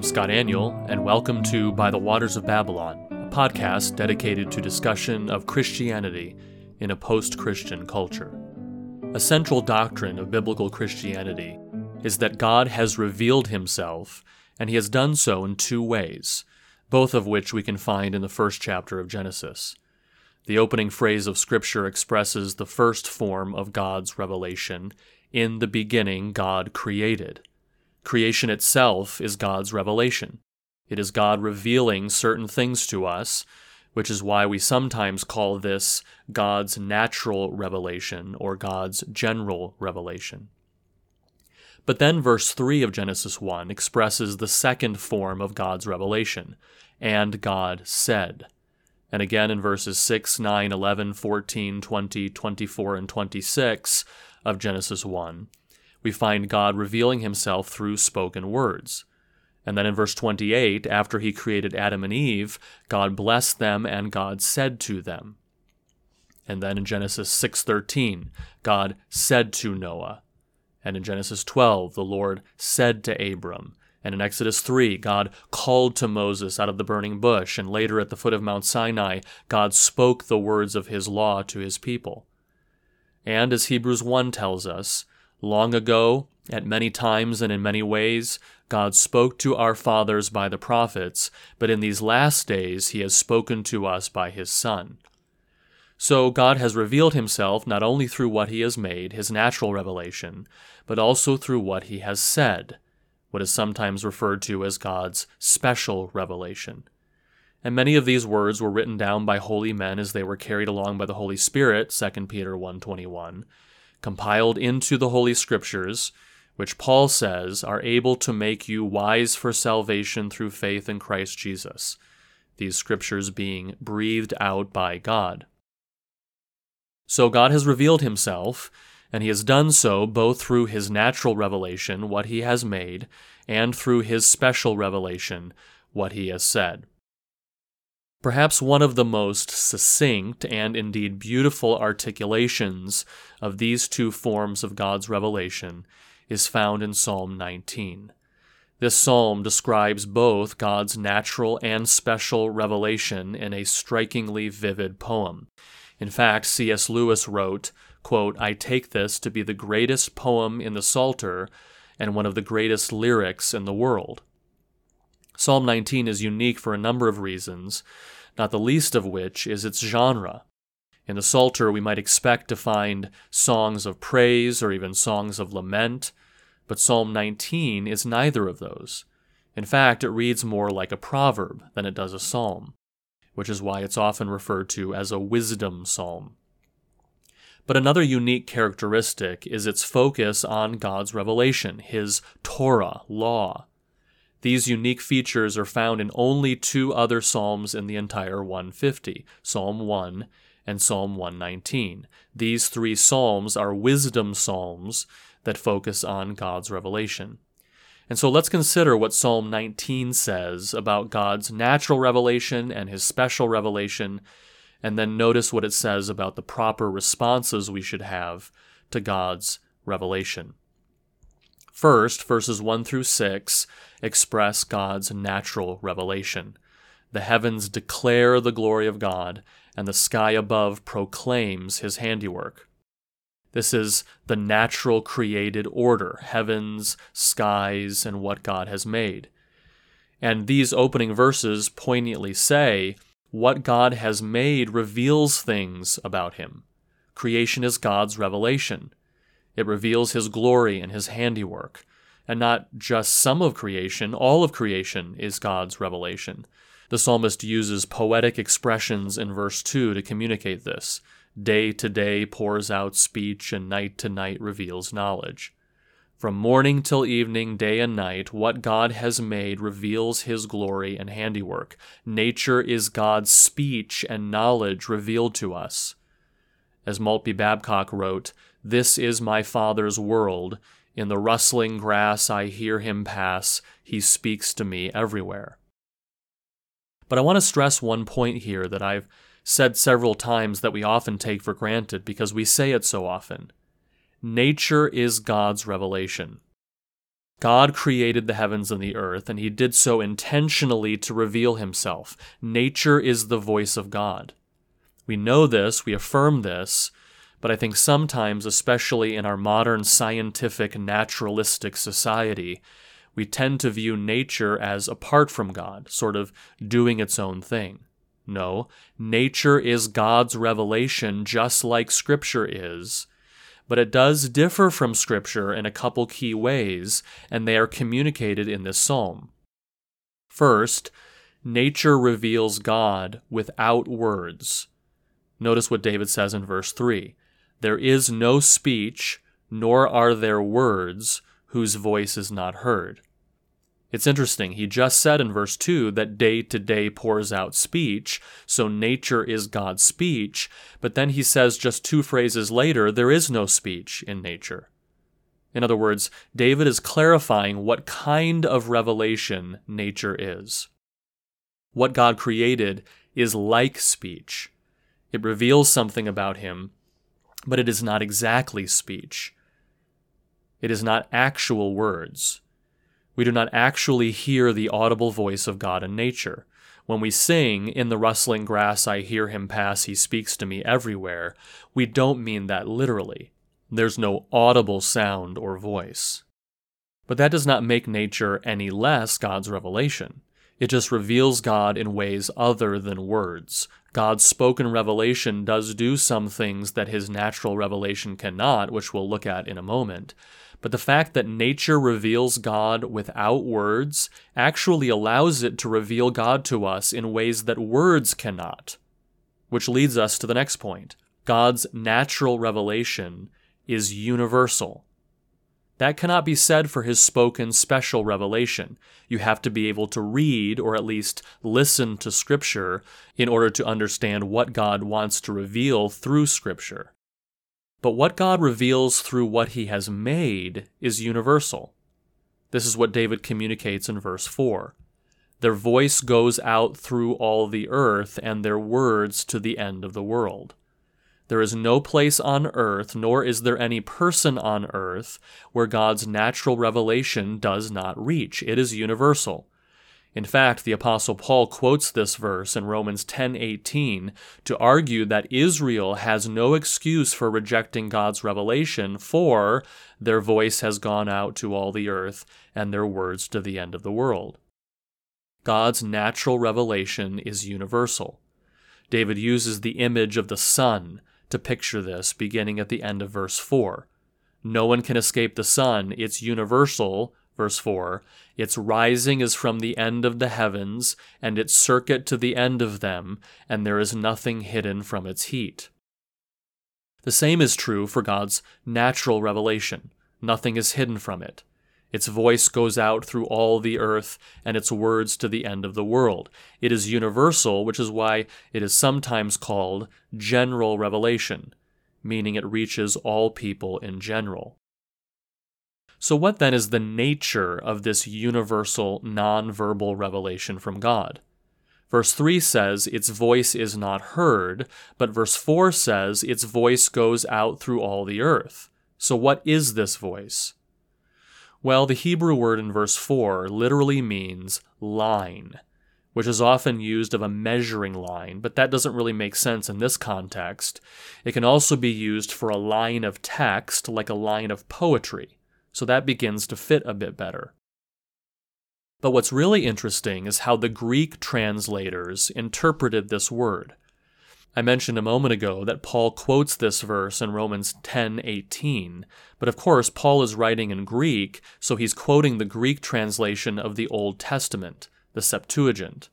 I'm Scott Aniol, and welcome to By the Waters of Babylon, a podcast dedicated to discussion of Christianity in a post Christian culture. A central doctrine of biblical Christianity is that God has revealed himself, and he has done so in two ways, both of which we can find in the first chapter of Genesis. The opening phrase of Scripture expresses the first form of God's revelation In the beginning, God created. Creation itself is God's revelation. It is God revealing certain things to us, which is why we sometimes call this God's natural revelation or God's general revelation. But then verse 3 of Genesis 1 expresses the second form of God's revelation, and God said. And again in verses 6, 9, 11, 14, 20, 24, and 26 of Genesis 1, we find God revealing himself through spoken words. And then in verse 28, after he created Adam and Eve, God blessed them and God said to them. And then in Genesis 6:13, God said to Noah. And in Genesis 12, the Lord said to Abram. And in Exodus 3, God called to Moses out of the burning bush, and later at the foot of Mount Sinai, God spoke the words of his law to his people. And as Hebrews 1 tells us, Long ago, at many times and in many ways, God spoke to our fathers by the prophets, but in these last days he has spoken to us by his Son. So God has revealed himself not only through what he has made, his natural revelation, but also through what he has said, what is sometimes referred to as God's special revelation. And many of these words were written down by holy men as they were carried along by the Holy Spirit, 2 Peter 1:21 compiled into the Holy Scriptures, which Paul says are able to make you wise for salvation through faith in Christ Jesus, these Scriptures being breathed out by God. So God has revealed himself, and he has done so both through his natural revelation, what he has made, and through his special revelation, what he has said. Perhaps one of the most succinct and indeed beautiful articulations of these two forms of God's revelation is found in Psalm 19. This psalm describes both God's natural and special revelation in a strikingly vivid poem. In fact, C.S. Lewis wrote, quote, I take this to be the greatest poem in the Psalter and one of the greatest lyrics in the world. Psalm 19 is unique for a number of reasons, not the least of which is its genre. In the Psalter, we might expect to find songs of praise or even songs of lament, but Psalm 19 is neither of those. In fact, it reads more like a proverb than it does a psalm, which is why it's often referred to as a wisdom psalm. But another unique characteristic is its focus on God's revelation, His Torah, law. These unique features are found in only two other Psalms in the entire 150 Psalm 1 and Psalm 119. These three Psalms are wisdom Psalms that focus on God's revelation. And so let's consider what Psalm 19 says about God's natural revelation and his special revelation, and then notice what it says about the proper responses we should have to God's revelation. First, verses 1 through 6 express God's natural revelation. The heavens declare the glory of God, and the sky above proclaims his handiwork. This is the natural created order heavens, skies, and what God has made. And these opening verses poignantly say, What God has made reveals things about him. Creation is God's revelation. It reveals his glory and his handiwork. And not just some of creation, all of creation is God's revelation. The psalmist uses poetic expressions in verse 2 to communicate this. Day to day pours out speech, and night to night reveals knowledge. From morning till evening, day and night, what God has made reveals his glory and handiwork. Nature is God's speech and knowledge revealed to us. As Maltbie Babcock wrote, This is my Father's world. In the rustling grass I hear him pass. He speaks to me everywhere. But I want to stress one point here that I've said several times that we often take for granted because we say it so often. Nature is God's revelation. God created the heavens and the earth, and he did so intentionally to reveal himself. Nature is the voice of God. We know this, we affirm this, but I think sometimes, especially in our modern scientific naturalistic society, we tend to view nature as apart from God, sort of doing its own thing. No, nature is God's revelation just like Scripture is, but it does differ from Scripture in a couple key ways, and they are communicated in this psalm. First, nature reveals God without words. Notice what David says in verse 3 There is no speech, nor are there words whose voice is not heard. It's interesting. He just said in verse 2 that day to day pours out speech, so nature is God's speech, but then he says just two phrases later, there is no speech in nature. In other words, David is clarifying what kind of revelation nature is. What God created is like speech. It reveals something about him, but it is not exactly speech. It is not actual words. We do not actually hear the audible voice of God in nature. When we sing, In the rustling grass I hear him pass, he speaks to me everywhere, we don't mean that literally. There's no audible sound or voice. But that does not make nature any less God's revelation. It just reveals God in ways other than words. God's spoken revelation does do some things that his natural revelation cannot, which we'll look at in a moment. But the fact that nature reveals God without words actually allows it to reveal God to us in ways that words cannot. Which leads us to the next point God's natural revelation is universal. That cannot be said for his spoken special revelation. You have to be able to read, or at least listen to Scripture, in order to understand what God wants to reveal through Scripture. But what God reveals through what he has made is universal. This is what David communicates in verse 4. Their voice goes out through all the earth, and their words to the end of the world. There is no place on earth, nor is there any person on earth, where God's natural revelation does not reach. It is universal. In fact, the apostle Paul quotes this verse in Romans 10:18 to argue that Israel has no excuse for rejecting God's revelation, for their voice has gone out to all the earth and their words to the end of the world. God's natural revelation is universal. David uses the image of the sun to picture this beginning at the end of verse 4. No one can escape the sun. It's universal Verse 4 Its rising is from the end of the heavens, and its circuit to the end of them, and there is nothing hidden from its heat. The same is true for God's natural revelation. Nothing is hidden from it. Its voice goes out through all the earth, and its words to the end of the world. It is universal, which is why it is sometimes called general revelation, meaning it reaches all people in general. So, what then is the nature of this universal, non-verbal revelation from God? Verse 3 says its voice is not heard, but verse 4 says its voice goes out through all the earth. So, what is this voice? Well, the Hebrew word in verse 4 literally means line, which is often used of a measuring line, but that doesn't really make sense in this context. It can also be used for a line of text, like a line of poetry so that begins to fit a bit better. But what's really interesting is how the Greek translators interpreted this word. I mentioned a moment ago that Paul quotes this verse in Romans 10:18, but of course Paul is writing in Greek, so he's quoting the Greek translation of the Old Testament, the Septuagint.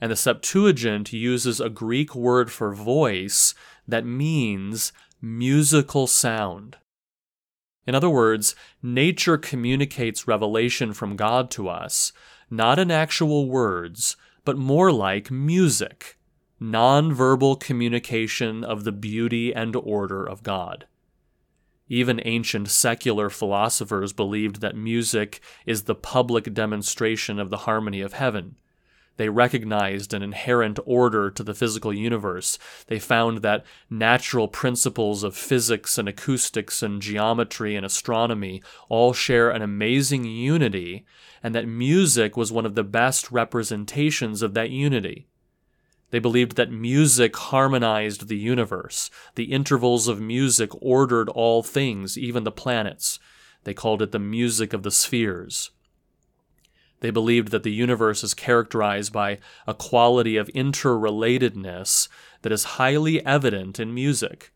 And the Septuagint uses a Greek word for voice that means musical sound. In other words, nature communicates revelation from God to us, not in actual words, but more like music, non-verbal communication of the beauty and order of God. Even ancient secular philosophers believed that music is the public demonstration of the harmony of heaven. They recognized an inherent order to the physical universe. They found that natural principles of physics and acoustics and geometry and astronomy all share an amazing unity, and that music was one of the best representations of that unity. They believed that music harmonized the universe. The intervals of music ordered all things, even the planets. They called it the music of the spheres. They believed that the universe is characterized by a quality of interrelatedness that is highly evident in music.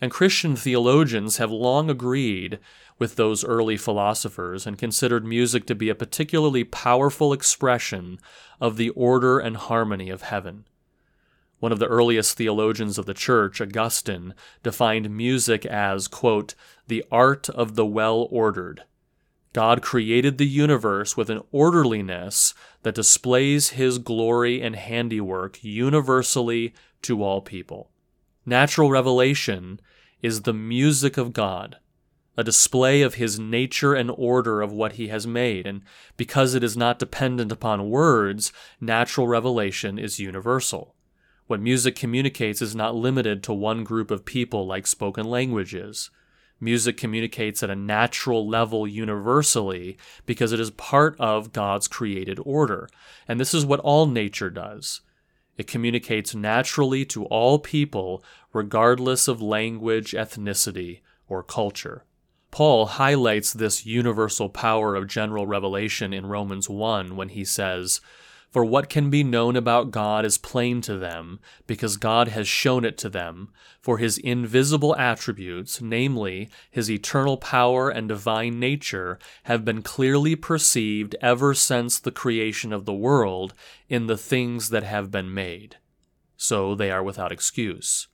And Christian theologians have long agreed with those early philosophers and considered music to be a particularly powerful expression of the order and harmony of heaven. One of the earliest theologians of the church, Augustine, defined music as, quote, the art of the well ordered. God created the universe with an orderliness that displays his glory and handiwork universally to all people. Natural revelation is the music of God, a display of his nature and order of what he has made, and because it is not dependent upon words, natural revelation is universal. What music communicates is not limited to one group of people like spoken languages. Music communicates at a natural level universally because it is part of God's created order. And this is what all nature does. It communicates naturally to all people, regardless of language, ethnicity, or culture. Paul highlights this universal power of general revelation in Romans 1 when he says, for what can be known about God is plain to them, because God has shown it to them. For his invisible attributes, namely, his eternal power and divine nature, have been clearly perceived ever since the creation of the world in the things that have been made. So they are without excuse.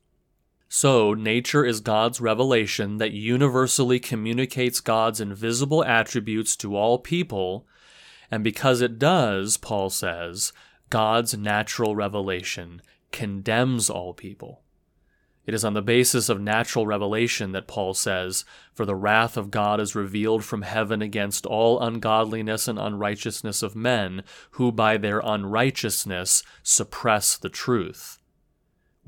So, nature is God's revelation that universally communicates God's invisible attributes to all people and because it does, Paul says, God's natural revelation condemns all people. It is on the basis of natural revelation that Paul says, For the wrath of God is revealed from heaven against all ungodliness and unrighteousness of men, who by their unrighteousness suppress the truth.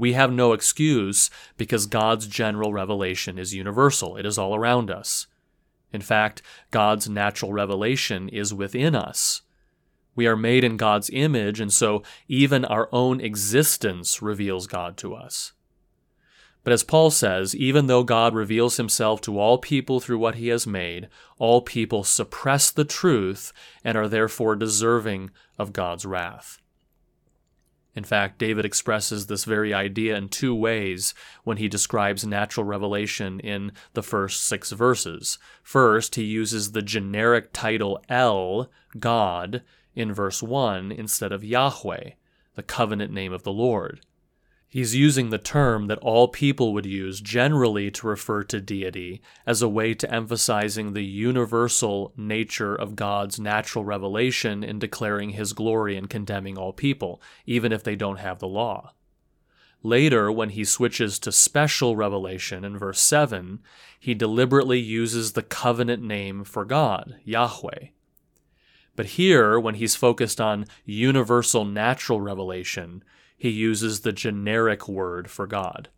We have no excuse because God's general revelation is universal, it is all around us. In fact, God's natural revelation is within us. We are made in God's image, and so even our own existence reveals God to us. But as Paul says, even though God reveals himself to all people through what he has made, all people suppress the truth and are therefore deserving of God's wrath. In fact, David expresses this very idea in two ways when he describes natural revelation in the first six verses. First, he uses the generic title El, God, in verse 1 instead of Yahweh, the covenant name of the Lord. He's using the term that all people would use generally to refer to deity as a way to emphasizing the universal nature of God's natural revelation in declaring his glory and condemning all people, even if they don't have the law. Later, when he switches to special revelation in verse 7, he deliberately uses the covenant name for God, Yahweh. But here, when he's focused on universal natural revelation, he uses the generic word for God.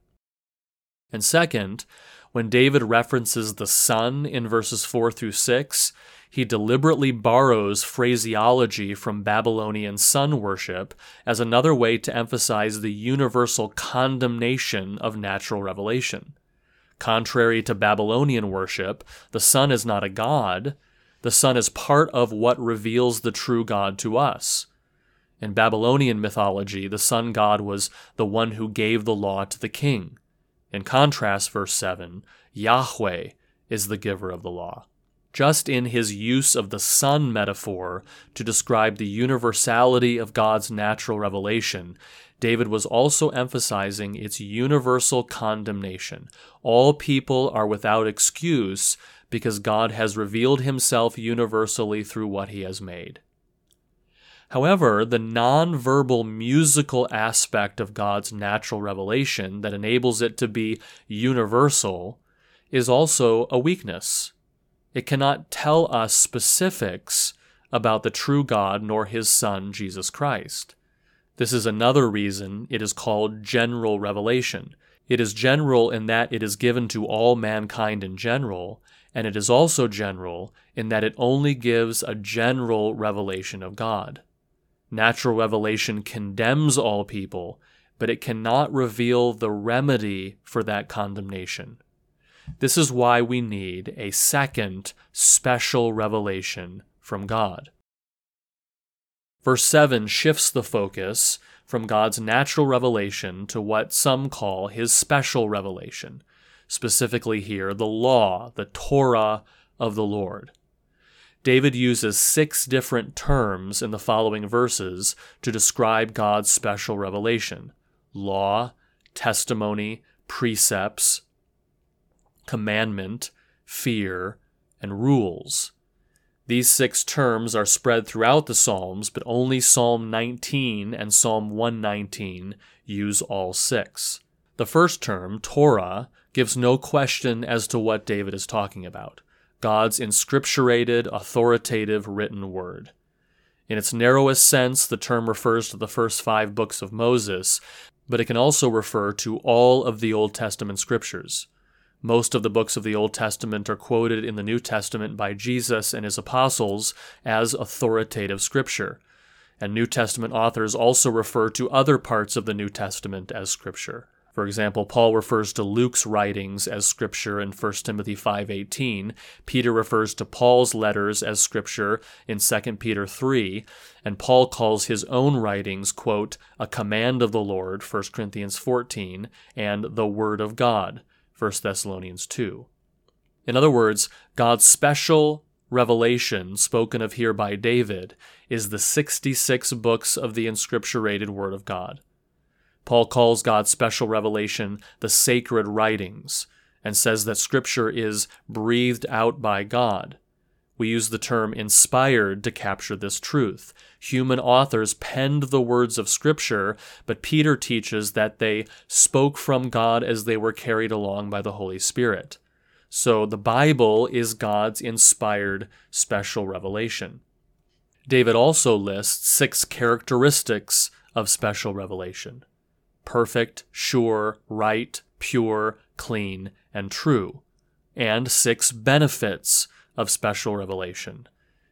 And second, when David references the sun in verses 4 through 6, he deliberately borrows phraseology from Babylonian sun worship as another way to emphasize the universal condemnation of natural revelation. Contrary to Babylonian worship, the sun is not a god. The sun is part of what reveals the true God to us. In Babylonian mythology, the sun god was the one who gave the law to the king. In contrast, verse 7, Yahweh is the giver of the law. Just in his use of the sun metaphor to describe the universality of God's natural revelation, David was also emphasizing its universal condemnation. All people are without excuse because God has revealed himself universally through what he has made. However, the nonverbal musical aspect of God's natural revelation that enables it to be universal is also a weakness. It cannot tell us specifics about the true God nor his Son, Jesus Christ. This is another reason it is called general revelation. It is general in that it is given to all mankind in general, and it is also general in that it only gives a general revelation of God. Natural revelation condemns all people, but it cannot reveal the remedy for that condemnation. This is why we need a second special revelation from God. Verse 7 shifts the focus from God's natural revelation to what some call his special revelation, specifically here, the law, the Torah of the Lord. David uses six different terms in the following verses to describe God's special revelation law, testimony, precepts, commandment, fear, and rules. These six terms are spread throughout the Psalms, but only Psalm 19 and Psalm 119 use all six. The first term, Torah, gives no question as to what David is talking about God's inscripturated, authoritative written word. In its narrowest sense, the term refers to the first five books of Moses, but it can also refer to all of the Old Testament scriptures. Most of the books of the Old Testament are quoted in the New Testament by Jesus and his apostles as authoritative scripture. And New Testament authors also refer to other parts of the New Testament as scripture. For example, Paul refers to Luke's writings as scripture in 1 Timothy 5:18. Peter refers to Paul's letters as scripture in 2 Peter 3, and Paul calls his own writings, quote, a command of the Lord, 1 Corinthians 14, and the word of God, 1 Thessalonians 2. In other words, God's special revelation spoken of here by David is the 66 books of the inscripturated Word of God. Paul calls God's special revelation the sacred writings and says that Scripture is breathed out by God. We use the term inspired to capture this truth. Human authors penned the words of Scripture, but Peter teaches that they spoke from God as they were carried along by the Holy Spirit. So the Bible is God's inspired special revelation. David also lists six characteristics of special revelation perfect, sure, right, pure, clean, and true, and six benefits of special revelation.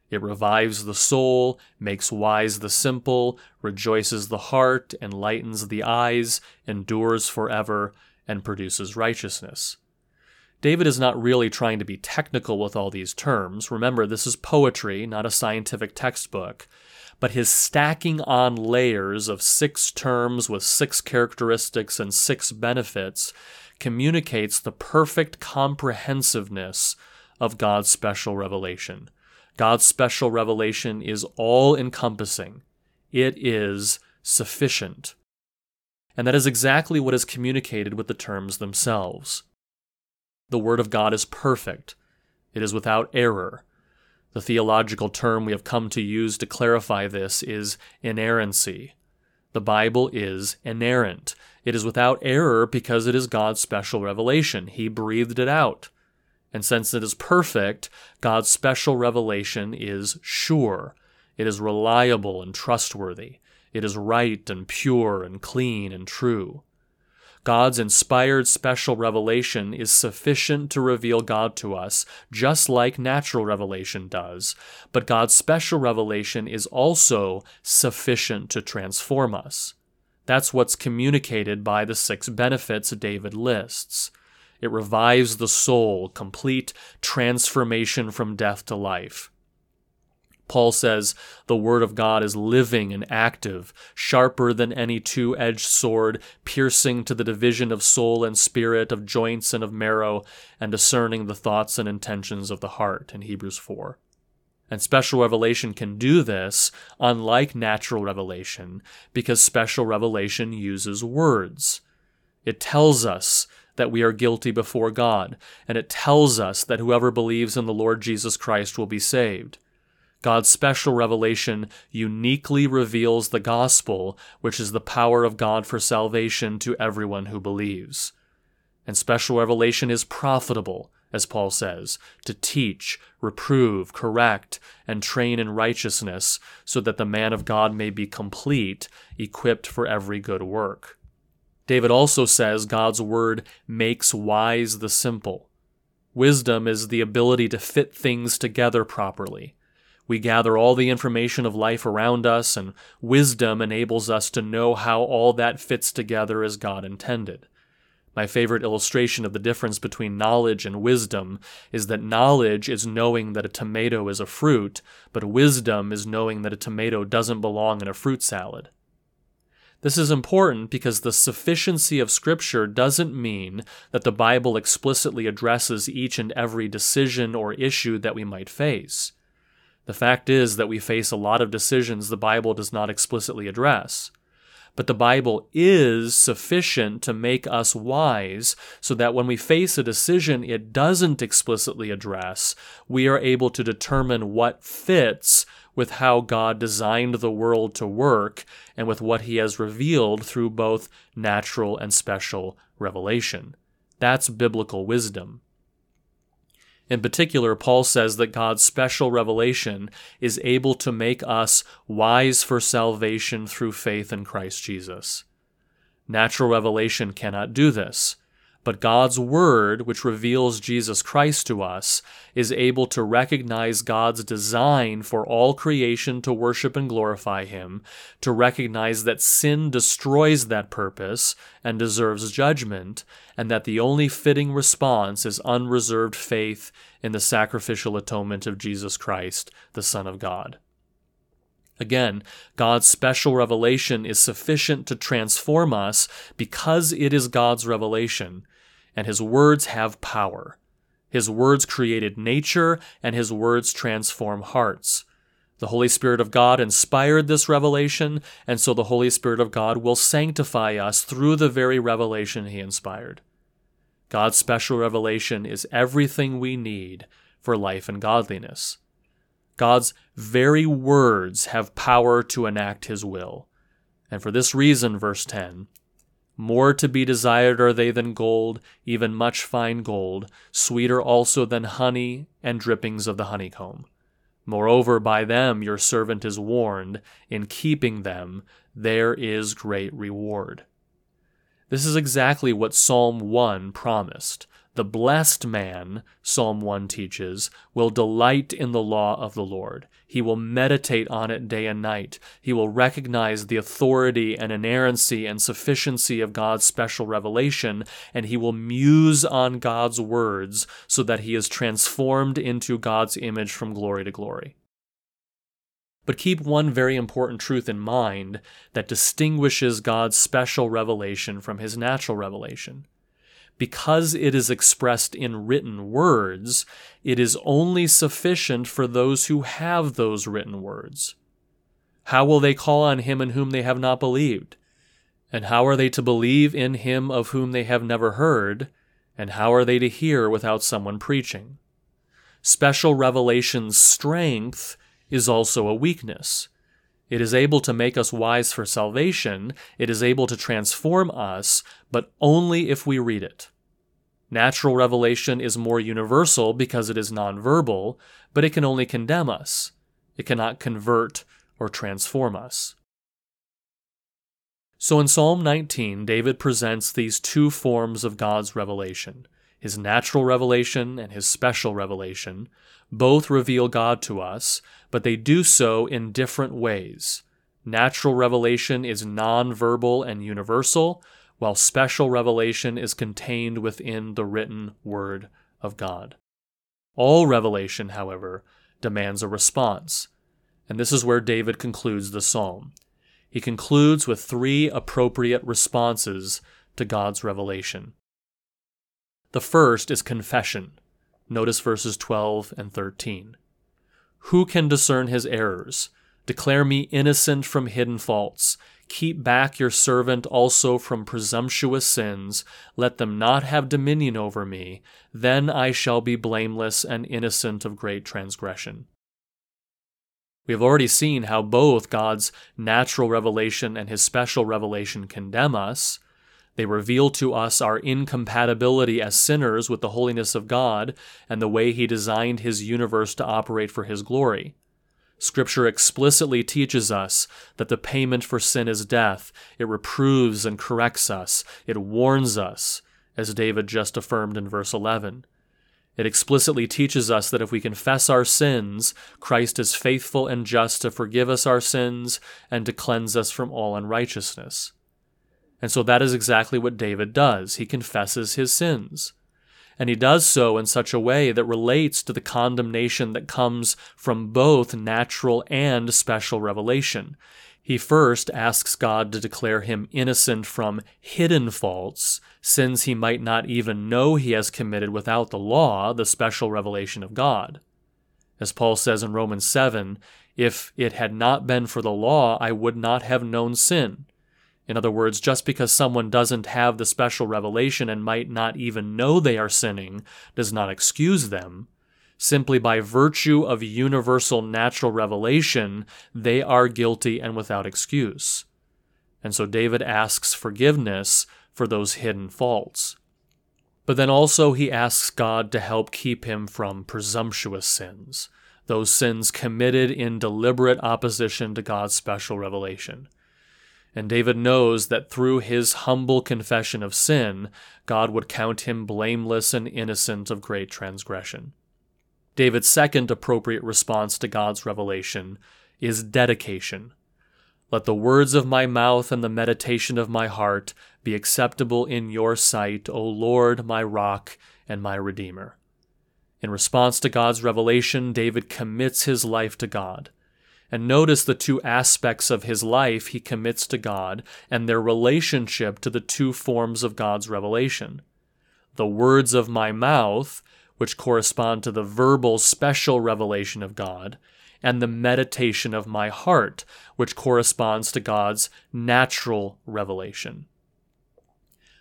It revives the soul, makes wise the simple, rejoices the heart, enlightens the eyes, endures forever, and produces righteousness. David is not really trying to be technical with all these terms. Remember, this is poetry, not a scientific textbook. But his stacking on layers of six terms with six characteristics and six benefits communicates the perfect comprehensiveness of God's special revelation. God's special revelation is all encompassing, it is sufficient. And that is exactly what is communicated with the terms themselves. The Word of God is perfect, it is without error. The theological term we have come to use to clarify this is inerrancy. The Bible is inerrant. It is without error because it is God's special revelation. He breathed it out. And since it is perfect, God's special revelation is sure. It is reliable and trustworthy. It is right and pure and clean and true. God's inspired special revelation is sufficient to reveal God to us, just like natural revelation does, but God's special revelation is also sufficient to transform us. That's what's communicated by the six benefits David lists. It revives the soul, complete transformation from death to life. Paul says the Word of God is living and active, sharper than any two edged sword, piercing to the division of soul and spirit, of joints and of marrow, and discerning the thoughts and intentions of the heart, in Hebrews 4. And special revelation can do this, unlike natural revelation, because special revelation uses words. It tells us that we are guilty before God, and it tells us that whoever believes in the Lord Jesus Christ will be saved. God's special revelation uniquely reveals the gospel, which is the power of God for salvation to everyone who believes. And special revelation is profitable, as Paul says, to teach, reprove, correct, and train in righteousness, so that the man of God may be complete, equipped for every good work. David also says God's word makes wise the simple. Wisdom is the ability to fit things together properly. We gather all the information of life around us, and wisdom enables us to know how all that fits together as God intended. My favorite illustration of the difference between knowledge and wisdom is that knowledge is knowing that a tomato is a fruit, but wisdom is knowing that a tomato doesn't belong in a fruit salad. This is important because the sufficiency of Scripture doesn't mean that the Bible explicitly addresses each and every decision or issue that we might face. The fact is that we face a lot of decisions the Bible does not explicitly address but the Bible is sufficient to make us wise so that when we face a decision it doesn't explicitly address, we are able to determine what fits with how God designed the world to work and with what He has revealed through both natural and special revelation. That's biblical wisdom. In particular, Paul says that God's special revelation is able to make us wise for salvation through faith in Christ Jesus. Natural revelation cannot do this. But God's Word, which reveals Jesus Christ to us, is able to recognize God's design for all creation to worship and glorify Him, to recognize that sin destroys that purpose and deserves judgment, and that the only fitting response is unreserved faith in the sacrificial atonement of Jesus Christ, the Son of God. Again, God's special revelation is sufficient to transform us because it is God's revelation, and His words have power. His words created nature, and His words transform hearts. The Holy Spirit of God inspired this revelation, and so the Holy Spirit of God will sanctify us through the very revelation He inspired. God's special revelation is everything we need for life and godliness. God's very words have power to enact his will. And for this reason, verse 10, more to be desired are they than gold, even much fine gold, sweeter also than honey and drippings of the honeycomb. Moreover, by them your servant is warned, in keeping them there is great reward. This is exactly what Psalm 1 promised. The blessed man, Psalm 1 teaches, will delight in the law of the Lord. He will meditate on it day and night. He will recognize the authority and inerrancy and sufficiency of God's special revelation, and he will muse on God's words so that he is transformed into God's image from glory to glory. But keep one very important truth in mind that distinguishes God's special revelation from his natural revelation because it is expressed in written words, it is only sufficient for those who have those written words. How will they call on him in whom they have not believed? And how are they to believe in him of whom they have never heard? And how are they to hear without someone preaching? Special revelation's strength is also a weakness. It is able to make us wise for salvation. It is able to transform us, but only if we read it. Natural revelation is more universal because it is nonverbal, but it can only condemn us. It cannot convert or transform us. So in Psalm 19, David presents these two forms of God's revelation his natural revelation and his special revelation. Both reveal God to us, but they do so in different ways. Natural revelation is nonverbal and universal, while special revelation is contained within the written Word of God. All revelation, however, demands a response, and this is where David concludes the psalm. He concludes with three appropriate responses to God's revelation. The first is confession. Notice verses 12 and 13. Who can discern his errors? Declare me innocent from hidden faults. Keep back your servant also from presumptuous sins. Let them not have dominion over me. Then I shall be blameless and innocent of great transgression. We have already seen how both God's natural revelation and his special revelation condemn us, They reveal to us our incompatibility as sinners with the holiness of God and the way He designed His universe to operate for His glory. Scripture explicitly teaches us that the payment for sin is death. It reproves and corrects us. It warns us, as David just affirmed in verse 11. It explicitly teaches us that if we confess our sins, Christ is faithful and just to forgive us our sins and to cleanse us from all unrighteousness. And so that is exactly what David does. He confesses his sins. And he does so in such a way that relates to the condemnation that comes from both natural and special revelation. He first asks God to declare him innocent from hidden faults, sins he might not even know he has committed without the law, the special revelation of God. As Paul says in Romans 7, if it had not been for the law, I would not have known sin. In other words, just because someone doesn't have the special revelation and might not even know they are sinning does not excuse them. Simply by virtue of universal natural revelation, they are guilty and without excuse. And so David asks forgiveness for those hidden faults. But then also he asks God to help keep him from presumptuous sins, those sins committed in deliberate opposition to God's special revelation. And David knows that through his humble confession of sin, God would count him blameless and innocent of great transgression. David's second appropriate response to God's revelation is dedication. Let the words of my mouth and the meditation of my heart be acceptable in your sight, O Lord, my rock and my redeemer. In response to God's revelation, David commits his life to God. And notice the two aspects of his life he commits to God and their relationship to the two forms of God's revelation. The words of my mouth, which correspond to the verbal special revelation of God, and the meditation of my heart, which corresponds to God's natural revelation.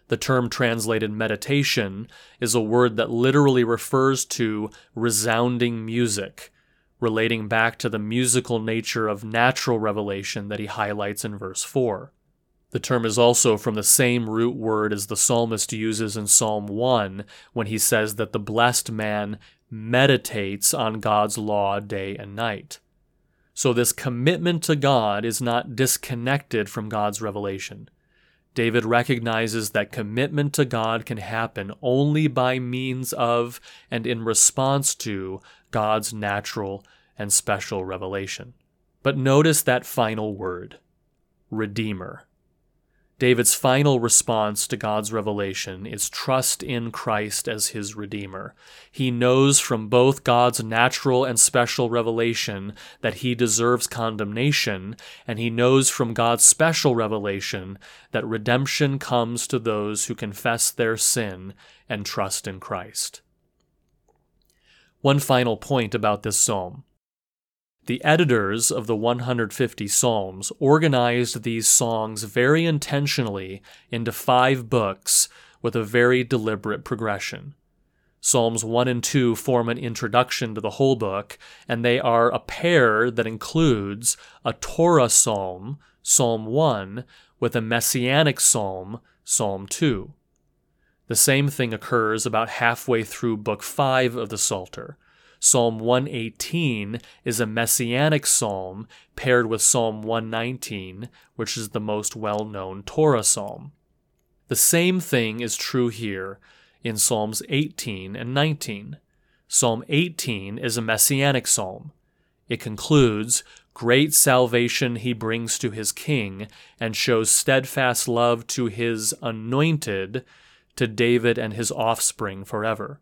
The term translated meditation is a word that literally refers to resounding music relating back to the musical nature of natural revelation that he highlights in verse 4. The term is also from the same root word as the psalmist uses in Psalm 1 when he says that the blessed man meditates on God's law day and night. So, this commitment to God is not disconnected from God's revelation. David recognizes that commitment to God can happen only by means of and in response to God's natural and special revelation. But notice that final word Redeemer. David's final response to God's revelation is trust in Christ as his Redeemer. He knows from both God's natural and special revelation that he deserves condemnation, and he knows from God's special revelation that redemption comes to those who confess their sin and trust in Christ. One final point about this psalm. The editors of the 150 Psalms organized these songs very intentionally into five books with a very deliberate progression. Psalms 1 and 2 form an introduction to the whole book, and they are a pair that includes a Torah psalm, Psalm 1, with a messianic psalm, Psalm 2. The same thing occurs about halfway through Book 5 of the Psalter. Psalm 118 is a messianic psalm paired with Psalm 119, which is the most well known Torah psalm. The same thing is true here in Psalms 18 and 19. Psalm 18 is a messianic psalm. It concludes, Great salvation he brings to his king, and shows steadfast love to his anointed, to David and his offspring forever.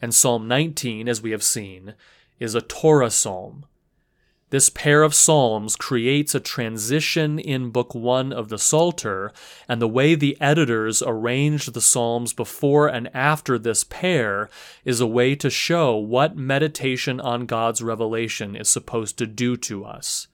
And Psalm 19, as we have seen, is a Torah psalm. This pair of psalms creates a transition in Book 1 of the Psalter, and the way the editors arranged the psalms before and after this pair is a way to show what meditation on God's revelation is supposed to do to us.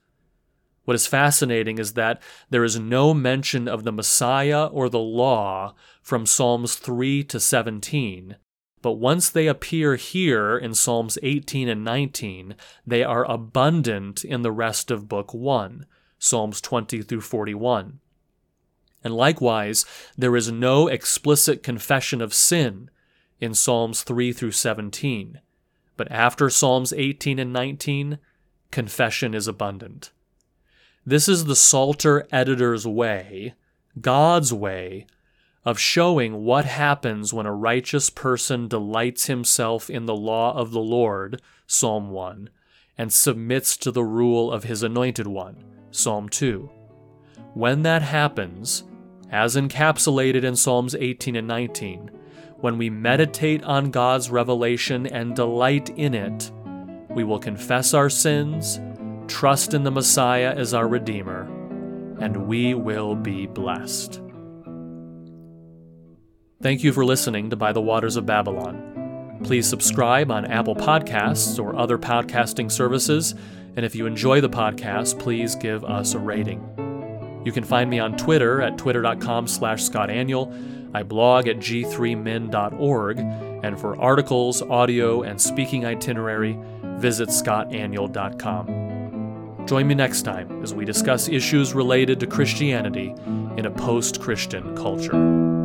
What is fascinating is that there is no mention of the Messiah or the law from Psalms 3 to 17, but once they appear here in Psalms 18 and 19, they are abundant in the rest of Book 1, Psalms 20 through 41. And likewise, there is no explicit confession of sin in Psalms 3 through 17. But after Psalms 18 and 19, confession is abundant. This is the Psalter editor's way, God's way, of showing what happens when a righteous person delights himself in the law of the Lord, Psalm 1, and submits to the rule of his anointed one, Psalm 2. When that happens, as encapsulated in Psalms 18 and 19, when we meditate on God's revelation and delight in it, we will confess our sins, trust in the Messiah as our Redeemer, and we will be blessed. Thank you for listening to By the Waters of Babylon. Please subscribe on Apple Podcasts or other podcasting services, and if you enjoy the podcast, please give us a rating. You can find me on Twitter at twitter.com slash scottaniol. I blog at g3min.org, and for articles, audio, and speaking itinerary, visit scottaniol.com. Join me next time as we discuss issues related to Christianity in a post Christian culture.